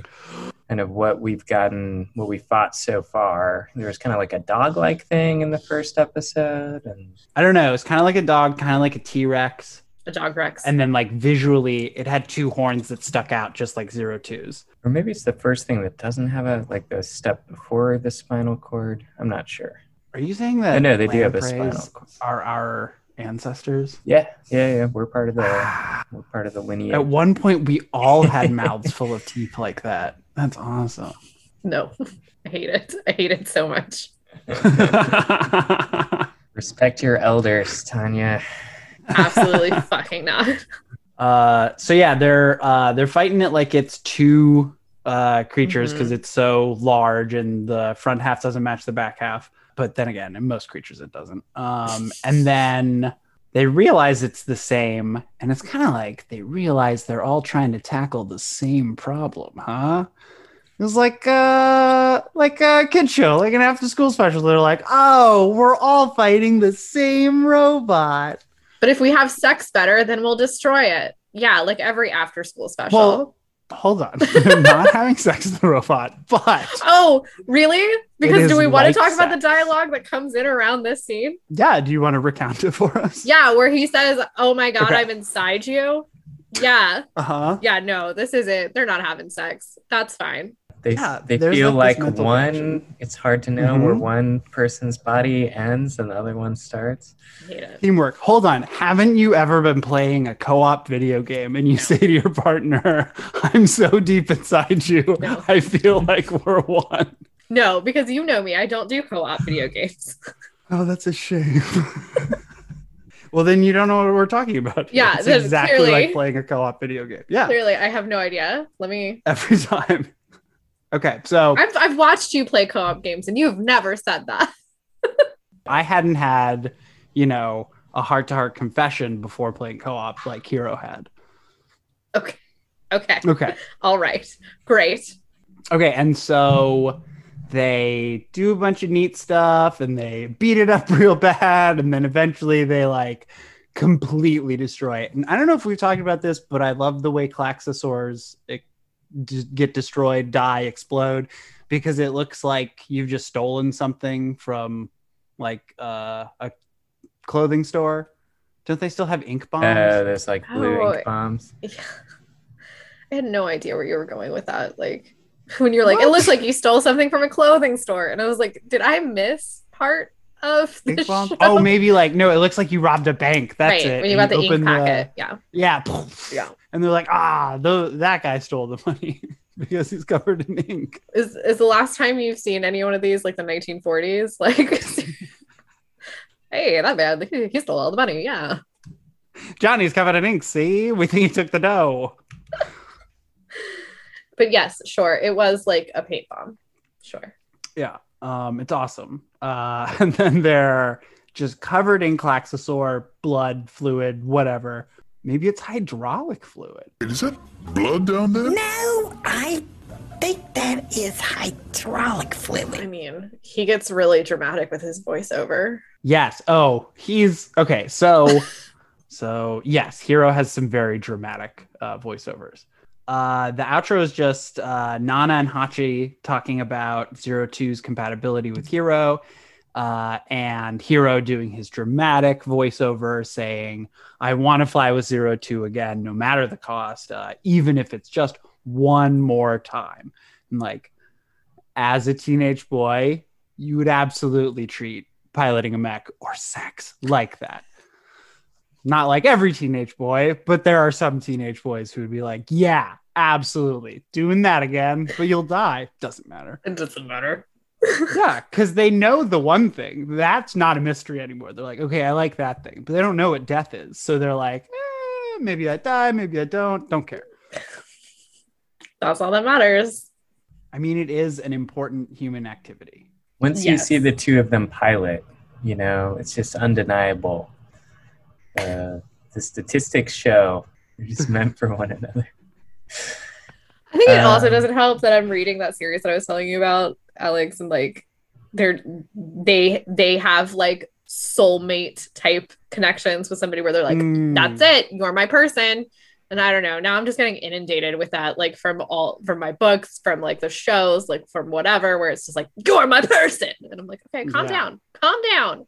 kind of what we've gotten, what we fought so far. There was kind of like a dog-like thing in the first episode, and I don't know. It's kind of like a dog, kind of like a T Rex, a dog rex. and then like visually, it had two horns that stuck out just like zero twos. or maybe it's the first thing that doesn't have a like the step before the spinal cord. I'm not sure. Are you saying that? I know they do have a lampreys spinal cord. Are our ancestors? Yeah, yeah, yeah. We're part of the we're part of the lineage. At one point, we all had mouths full of teeth like that. That's awesome. no, I hate it. I hate it so much. Respect your elders, Tanya. Absolutely fucking not. Uh, so yeah, they're uh, they're fighting it like it's two uh, creatures because it's so large and the front half doesn't match the back half. But then again, in most creatures it doesn't. Um, and then they realize it's the same, and it's kind of like they realize they're all trying to tackle the same problem, huh? It was like uh like a kid show, like an after school special. They're like, oh, we're all fighting the same robot. But if we have sex better, then we'll destroy it. Yeah, like every after school special. Well, hold on. They're not having sex with the robot, but oh, really? Because do we want like to talk about the dialogue that comes in around this scene? yeah, do you want to recount it for us? Yeah, where he says, "Oh my god, Okay. I'm inside you." Yeah, Uh-huh. yeah. No, this isn't. They're not having sex. That's fine. They Yeah, they feel like, like, one. connection. It's hard to know where Mhm. one person's body ends and the other one starts. I hate. Teamwork. Hold on. Haven't you ever been playing a co-op video game and you say to your partner, "I'm so deep inside you, No. I feel like we're one." No, because you know me. I don't do co-op video games. Oh, that's a shame. well, then you don't know what we're talking about. here. Yeah, it's exactly clearly- like playing a co-op video game. Yeah, Clearly, I have no idea. Let me. every time. Okay, so I've I've watched you play co-op games, and you've never said that. I hadn't had, you know, a heart-to-heart confession before playing co-op like Hiro had. Okay. Okay. Okay. All right. Great. Okay, and so they do a bunch of neat stuff and they beat it up real bad and then eventually they like completely destroy it. And I don't know if we've talked about this, but I love the way Klaxosaurs d- get destroyed, die, explode because it looks like you've just stolen something from like uh, a clothing store. Don't they still have ink bombs? Uh, there's like blue Oh, ink bombs. Yeah. I had no idea where you were going with that. Like, when you're like, it looks like you stole something from a clothing store. And I was like, did I miss part of the Ink bomb? show? Oh, maybe like no, it looks like you robbed a bank. That's right. it. When you got the ink open packet. Yeah. yeah. Yeah. And they're like, ah, tho- that guy stole the money because he's covered in ink. Is is the last time you've seen any one of these like the 1940s? Like hey, that man, he, he stole all the money. Yeah. Johnny's covered in ink. See, we think he took the dough. But yes, sure. It was like a paint bomb. Sure. Yeah, um, it's awesome. Uh, and then they're just covered in Klaxosaur blood, fluid, whatever. Maybe it's hydraulic fluid. Is that blood down there? No, I think that is hydraulic fluid. I mean, he gets really dramatic with his voiceover. Yes. Oh, he's okay. So, so yes, Hiro has some very dramatic uh, voiceovers. Uh, the outro is just uh, Nana and Hachi talking about Zero Two's compatibility with Hiro, uh, and Hiro doing his dramatic voiceover saying, "I want to fly with Zero Two again, no matter the cost, uh, even if it's just one more time." And like, as a teenage boy, you would absolutely treat piloting a mech or sex like that. Not like every teenage boy, but there are some teenage boys who would be like, yeah, absolutely, doing that again, but you'll die. Doesn't matter. It doesn't matter. yeah, because they know the one thing that's not a mystery anymore. They're like, okay, I like that thing, but they don't know what death is. So they're like, eh, maybe I die, maybe I don't, don't care. That's all that matters. I mean, it is an important human activity. Once you see the two of them pilot, you know, it's just undeniable. Uh, the statistics show they're just meant for one another. I think it also Um, doesn't help that I'm reading that series that I was telling you about, Alex, and like they're they they have like soulmate type connections with somebody where they're like, Mm. that's it, you're my person. And I don't know. Now I'm just getting inundated with that, like from all from my books, from like the shows, like from whatever, where it's just like, you're my person. And I'm like, okay, calm Yeah. down, calm down.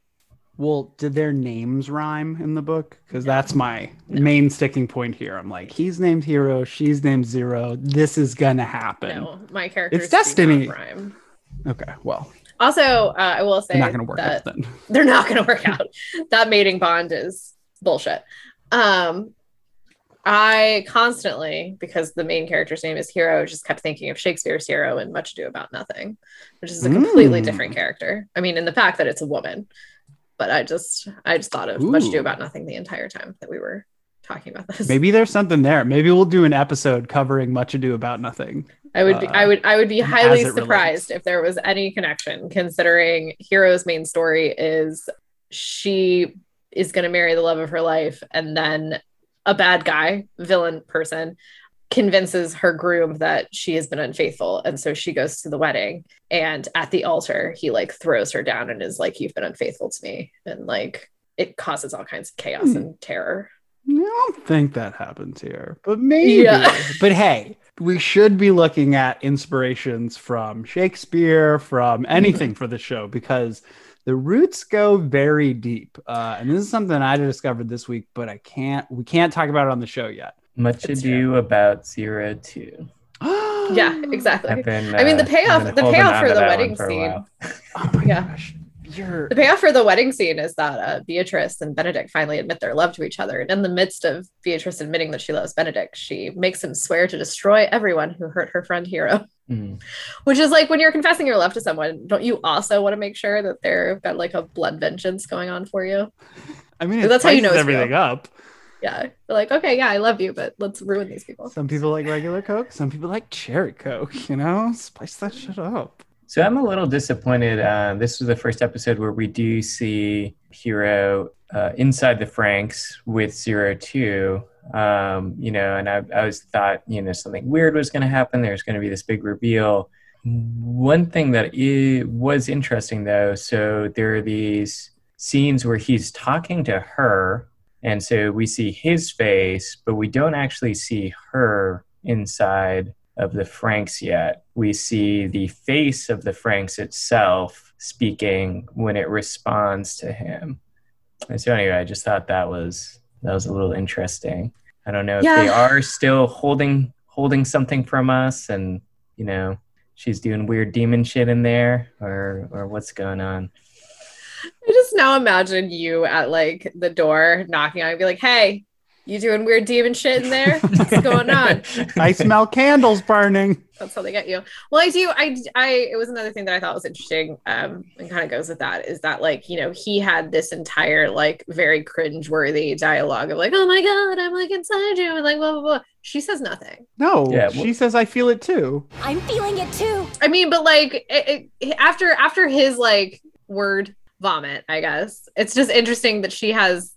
Well, did their names rhyme in the book? Because that's my main sticking point here. I'm like, he's named Hiro, she's named Zero. This is gonna happen. No, my characters. It's destiny. rhyme. Okay, well, Also, uh, I will say they're not gonna work out then. they're not going to work out. that mating bond is bullshit. Um, I constantly, because the main character's name is Hiro, just kept thinking of Shakespeare's Hero and Much Ado About Nothing, which is a completely Mm. different character. I mean, in the fact that it's a woman, but I just, I just thought of Much Ado About Nothing the entire time that we were talking about this. Maybe there's something there. Maybe we'll do an episode covering Much Ado About Nothing. I would be, uh, I would I would be highly it surprised if there was any connection considering Hero's main story is she is going to marry the love of her life and then a bad guy, villain person convinces her groom that she has been unfaithful and so she goes to the wedding and at the altar he like throws her down and is like you've been unfaithful to me and like it causes all kinds of chaos Hmm. and terror. I don't think that happens here, but maybe. Yeah. but hey, we should be looking at inspirations from Shakespeare, from anything for the show, because the roots go very deep. Uh, and this is something I discovered this week, but I can't. We can't talk about it on the show yet. Much It's ado about Zero Two. Yeah, exactly. I've been, I mean, the uh, payoff- I've been the payoff for the wedding for scene. Oh my Yeah. gosh, you're The payoff for the wedding scene is that uh, Beatrice and Benedict finally admit their love to each other. And in the midst of Beatrice admitting that she loves Benedict, she makes him swear to destroy everyone who hurt her friend Hero. Mm. Which is like when you're confessing your love to someone, don't you also want to make sure that they've got like a blood vengeance going on for you? I mean, That's that's how how you know it's everything real. up. Yeah. They're like, okay, yeah, I love you, but let's ruin these people. Some people like regular Coke. Some people like cherry Coke. You know, spice that shit up. So I'm a little disappointed. Uh, this was the first episode where we do see Hiro uh, inside the Franxx with Zero Two. Um, you know, and I, I was thought you know something weird was going to happen. There's going to be this big reveal. One thing that i was interesting though, so there are these scenes where he's talking to her, and so we see his face, but we don't actually see her inside of the Franxx yet. We see the face of the Franxx itself speaking when it responds to him. And so anyway, I just thought that was that was a little interesting. I don't know if they are still holding holding something from us and you know she's doing weird demon shit in there, or or what's going on? I now imagine you at like the door knocking on and be like, hey, you doing weird demon shit in there? What's going on? I smell candles burning. That's how they get you. Well, I do. I, I, it was another thing that I thought was interesting, um, and kind of goes with that is that like you know he had this entire like very cringe-worthy dialogue of like, oh my god, I'm like inside you, and like blah blah blah. She says nothing. No, Yeah, she says I feel it too. I'm feeling it too. I mean, but like it, it, after after his like word vomit, I guess it's just interesting that she has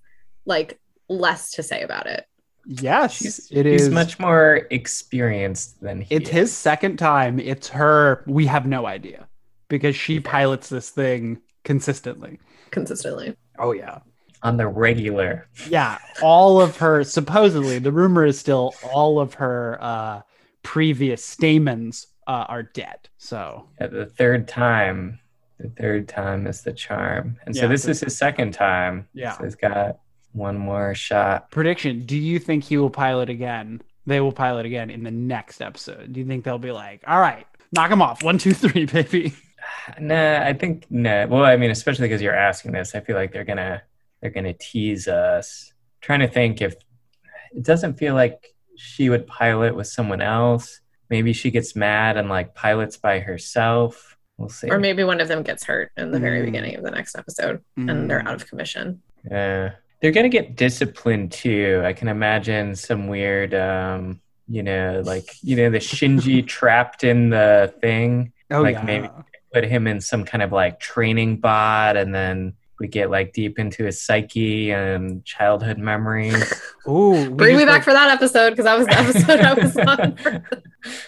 like less to say about it. Yes, She's, it she's is. much more experienced than he it's is. his second time. It's her. We have no idea because she pilots this thing consistently. Consistently, Oh yeah. on the regular. Yeah, all of her supposedly the rumor is still all of her uh previous stamens uh, are dead. So At the third time, the third time is the charm, and so this is his second time. Yeah. so he's got one more shot. prediction, do you think he will pilot again? They will pilot again in the next episode. Do you think they'll be like, all right, knock him off. One, two, three, baby. Nah, I think nah. Well, I mean, especially because you're asking this, I feel like they're gonna they're gonna tease us. trying to think if it doesn't feel like she would pilot with someone else. Maybe she gets mad and like pilots by herself. We'll see. or maybe one of them gets hurt in the very Mm. beginning of the next episode, and they're out of commission. Yeah. They're gonna get disciplined too. I can imagine some weird um, you know, like you know, the Shinji trapped in the thing. Oh like yeah. maybe put him in some kind of like training bot and then we get like deep into his psyche and childhood memories. Ooh, Bring me just, back for that episode because that was the episode I was on. For.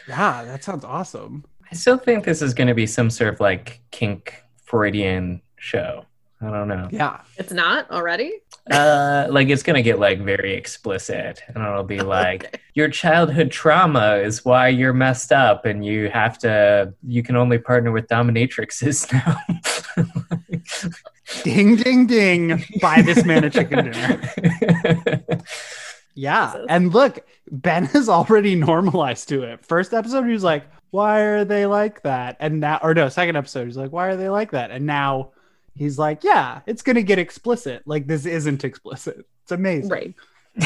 Yeah, that sounds awesome. I still think this is gonna be some sort of like kink Freudian show. I don't know. Yeah. It's not already. Uh, like it's gonna get like very explicit, and it'll be like your childhood trauma is why you're messed up, and you have to. You can only partner with dominatrixes now. Ding ding ding. Buy this man a chicken dinner. Yeah. And look, Ben has already normalized to it. First episode, he was like, why are they like that? And now, or no, second episode, he's like, why are they like that? And now he's like, yeah, it's going to get explicit. Like, this isn't explicit. It's amazing. Right.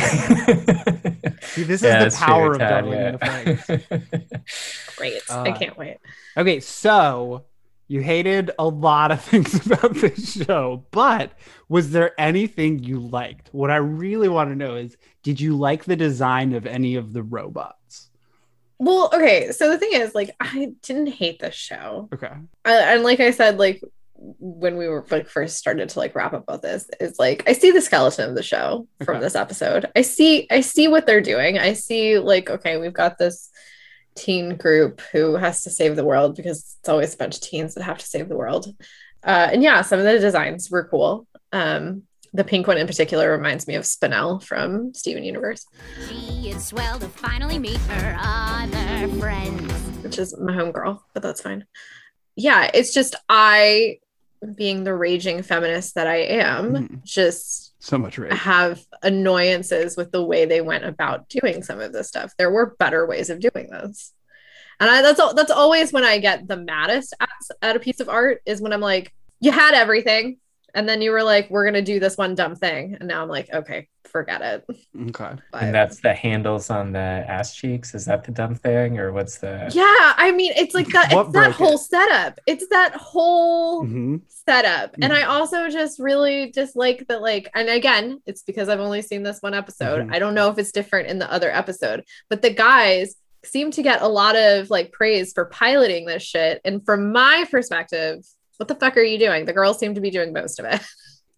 See, this Yeah, is the power true, of Darling in the Tanya. Franxx. Great. I Uh, can't wait. Okay, so you hated a lot of things about this show, but was there anything you liked? What I really want to know is did you like the design of any of the robots? Well, okay. So the thing is, like, I didn't hate this show. Okay. I, and like I said, like when we were like first started to like wrap up about this, is like I see the skeleton of the show from this episode. I see I see what they're doing. I see like okay, we've got this teen group who has to save the world because it's always a bunch of teens that have to save the world. Uh, and yeah, some of the designs were cool. Um, the pink one in particular reminds me of Spinel from Steven Universe, She is swell to finally meet her other friends. which is my homegirl, but that's fine. Yeah, it's just I, being the raging feminist that I am, Mhm. just So much rage. have annoyances with the way they went about doing some of this stuff. There were better ways of doing this. And I, that's al- that's always when I get the maddest at, at a piece of art is when I'm like, you had everything, and then you were like, we're gonna do this one dumb thing, and now I'm like, okay, forget it. Okay. But and that's the handles on the ass cheeks. Is that the dumb thing, or what's the? yeah, I mean, it's like that. It's that whole it? setup. It's that whole Mhm. setup. And Mhm. I also just really dislike that, like, and again, it's because I've only seen this one episode. Mhm. I don't know if it's different in the other episode, but the guys seem to get a lot of like praise for piloting this shit. And from my perspective, what the fuck are you doing? The girls seem to be doing most of it.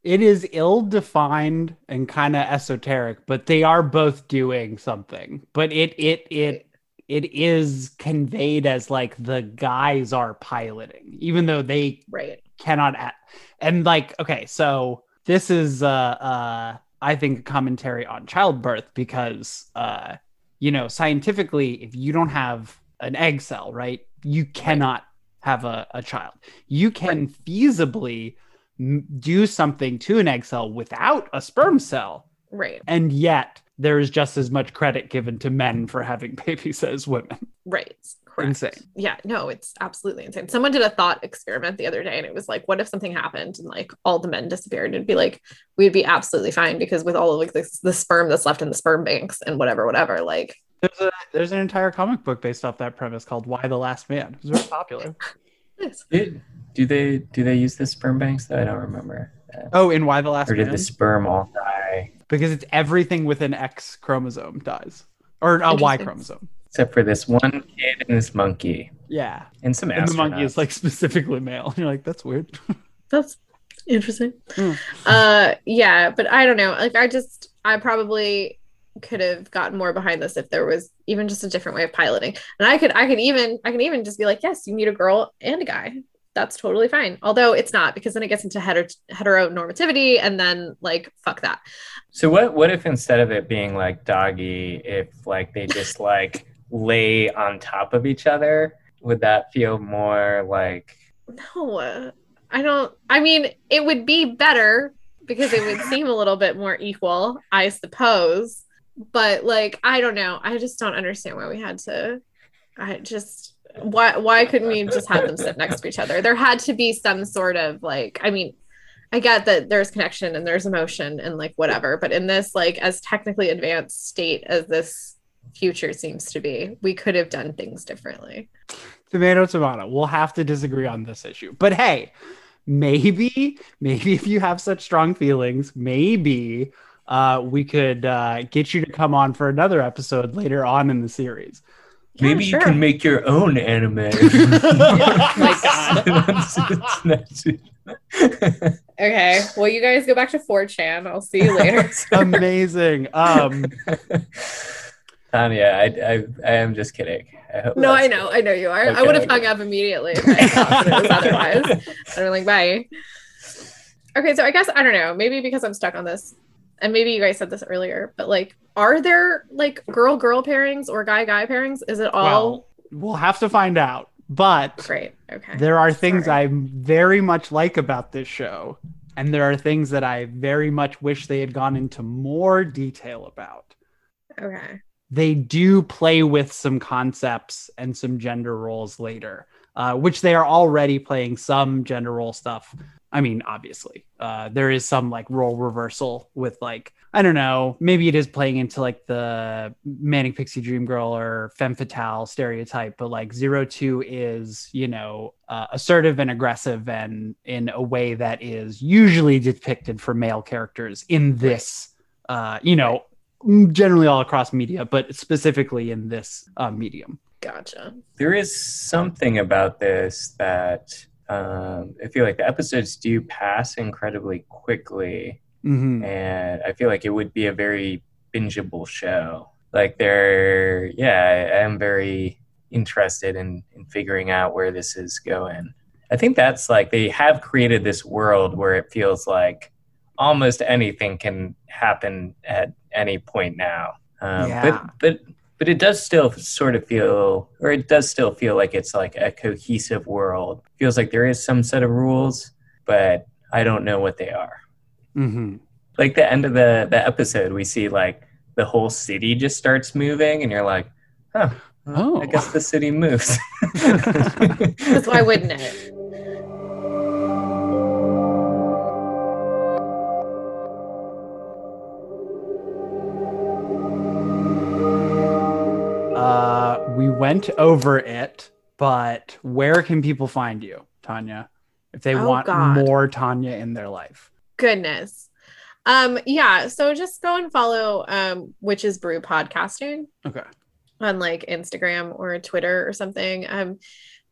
It is ill defined and kind of esoteric, but they are both doing something. But it it it it is conveyed as like the guys are piloting, even though they right. cannot act. And like, okay, so this is uh uh I think a commentary on childbirth because uh you know, scientifically, if you don't have an egg cell, right, you cannot have a, a child. You can feasibly m- do something to an egg cell without a sperm cell, Right. and yet there is just as much credit given to men for having babies as women. Right. Correct. Insane. Yeah, no, it's absolutely insane. Someone did a thought experiment the other day and it was like, what if something happened and like all the men disappeared? It'd be like, we'd be absolutely fine because with all of like this, the sperm that's left in the sperm banks and whatever, whatever, like There's a there's an entire comic book based off that premise called Y the Last Man. It was very popular. Do, do they do they use the sperm banks? Though I don't remember. that. Oh, in Y the Last Man? or did Man? the sperm all die because it's everything with an X chromosome dies, or a Y chromosome. except for this one kid and this monkey Yeah, and some and the monkey is like specifically male. And you're like, that's weird. that's interesting. Hmm. Uh yeah, but I don't know. Like I just I probably could have gotten more behind this if there was even just a different way of piloting. And I could I could even I can even just be like, yes, you meet a girl and a guy. That's totally fine. Although it's not because then it gets into hetero heteronormativity and then like fuck that. So what what if instead of it being like doggy, if like they just like lay on top of each other, would that feel more like No, I don't. I mean, it would be better because it would seem a little bit more equal, I suppose. But like, I don't know. I just don't understand why we had to. I just why why couldn't we just have them sit next to each other? There had to be some sort of like. I mean, I get that there's connection and there's emotion and like whatever, but in this like as technically advanced state as this future seems to be, we could have done things differently. tomato, tomato. We'll have to disagree on this issue. But hey, maybe, maybe if you have such strong feelings, maybe uh, we could uh, get you to come on for another episode later on in the series. maybe sure. you can make your own anime? my Okay. Well, you guys go back to 4chan. I'll see you later. Amazing. Um, Tanya, I, I I am just kidding. I no, I know. I know you are. I would have okay. hung up immediately if I thought that it was otherwise. I'm like, bye. Okay, so I guess I don't know. Maybe because I'm stuck on this, and maybe you guys said this earlier, but like, are there like girl girl pairings or guy guy pairings? Is it all well, we'll have to find out. But great? Okay. there are things I very much like about this show, and there are things that I very much wish they had gone into more detail about. Okay. they do play with some concepts and some gender roles later, uh, which they are already playing some gender role stuff. I mean, obviously, uh, there is some like role reversal with like I don't know, maybe it is playing into like the manic pixie dream girl or femme fatale stereotype, but like zero two is you know uh, assertive and aggressive and in a way that is usually depicted for male characters in this uh, you know mm, generally all across media, but specifically in this uh, medium. Gotcha. there is something about this that um, I feel like the episodes do pass incredibly quickly, Mhm. and I feel like it would be a very bingeable show. Like they're, yeah, I, I am very interested in, in figuring out where this is going. I think that's like they have created this world where it feels like almost anything can happen at any point now. Um, Yeah. But but but it does still sort of feel, or it does still feel like it's like a cohesive world. Feels like there is some set of rules, but I don't know what they are. Mm-hmm. Like the end of the the episode, we see like the whole city just starts moving, and you're like, huh. Oh. I guess the city moves. Because why wouldn't it? Went over it, but where can people find you, Tanya, if they Oh, want God. more Tanya in their life? Goodness. Um, yeah, so just go and follow um Witches Brew Podcasting Okay. on like Instagram or Twitter or something. Um,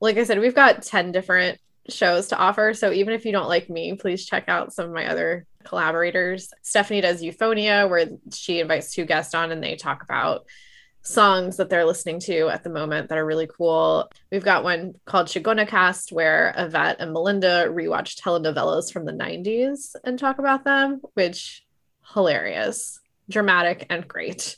like I said, we've got 10 different shows to offer. So even if you don't like me, please check out some of my other collaborators. Stephanie does Euphonia, where she invites two guests on and they talk about songs that they're listening to at the moment that are really cool. We've got one called Shigona Cast, where Yvette and Melinda rewatch telenovelas from the 90s and talk about them, which hilarious, dramatic, and great.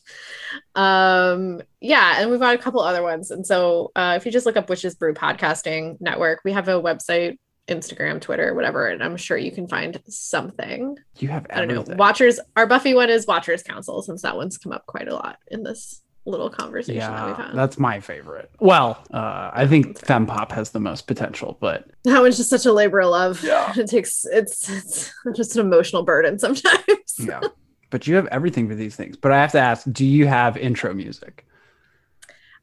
Um, yeah, and we've got a couple other ones. And so uh, if you just look up Witches Brew Podcasting Network, we have a website, Instagram, Twitter, whatever, and I'm sure you can find something. You have I don't know. Watchers, our Buffy one is Watchers Council, since that one's come up quite a lot in this little conversation that we've Yeah, had. that's my favorite. Well, uh, I think Fem Pop has the most potential, but That one's just such a labor of love. Yeah. It takes it's it's just an emotional burden sometimes. yeah. But you have everything for these things. But I have to ask, do you have intro music?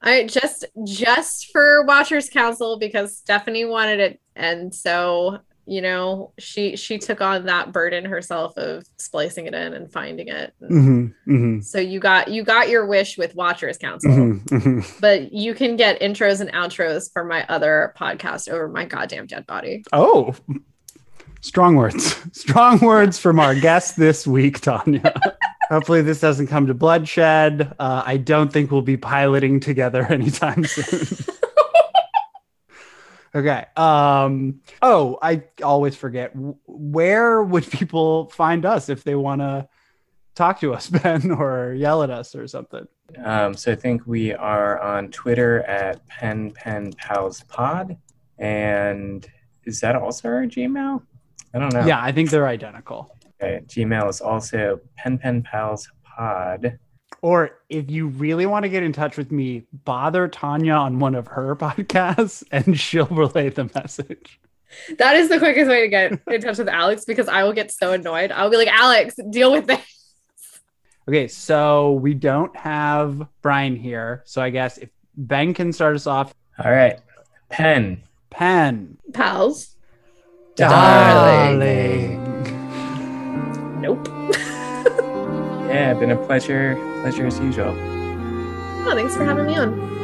I just just for Watchers Council because Stephanie wanted it, and so you know she she took on that burden herself of splicing it in and finding it. Mm-hmm, mm-hmm, So you got you got your wish with Watchers Council, mm-hmm, mm-hmm. but you can get intros and outros for my other podcast over my goddamn dead body. Oh, strong words. Strong words from our guest this week, Tanya. Hopefully, this doesn't come to bloodshed. Uh, I don't think we'll be piloting together anytime soon. Okay. Um. Oh, I always forget. Where would people find us if they want to talk to us, Ben, or yell at us or something? Um, so I think we are on Twitter at Pen Pen Pals Pod, and is that also our Gmail? I don't know. Yeah, I think they're identical. Okay, Gmail is also Pen Pen Pals Pod. Or if you really want to get in touch with me, bother Tanya on one of her podcasts and she'll relay the message. That is the quickest way to get in touch with Alex because I will get so annoyed. I'll be like, Alex, deal with this. Okay, so we don't have Brian here. So I guess if Ben can start us off. All right. Pen. Pen. Pals. Darling. Nope. Yeah, been a pleasure. Pleasure as usual. Oh, thanks for having me on.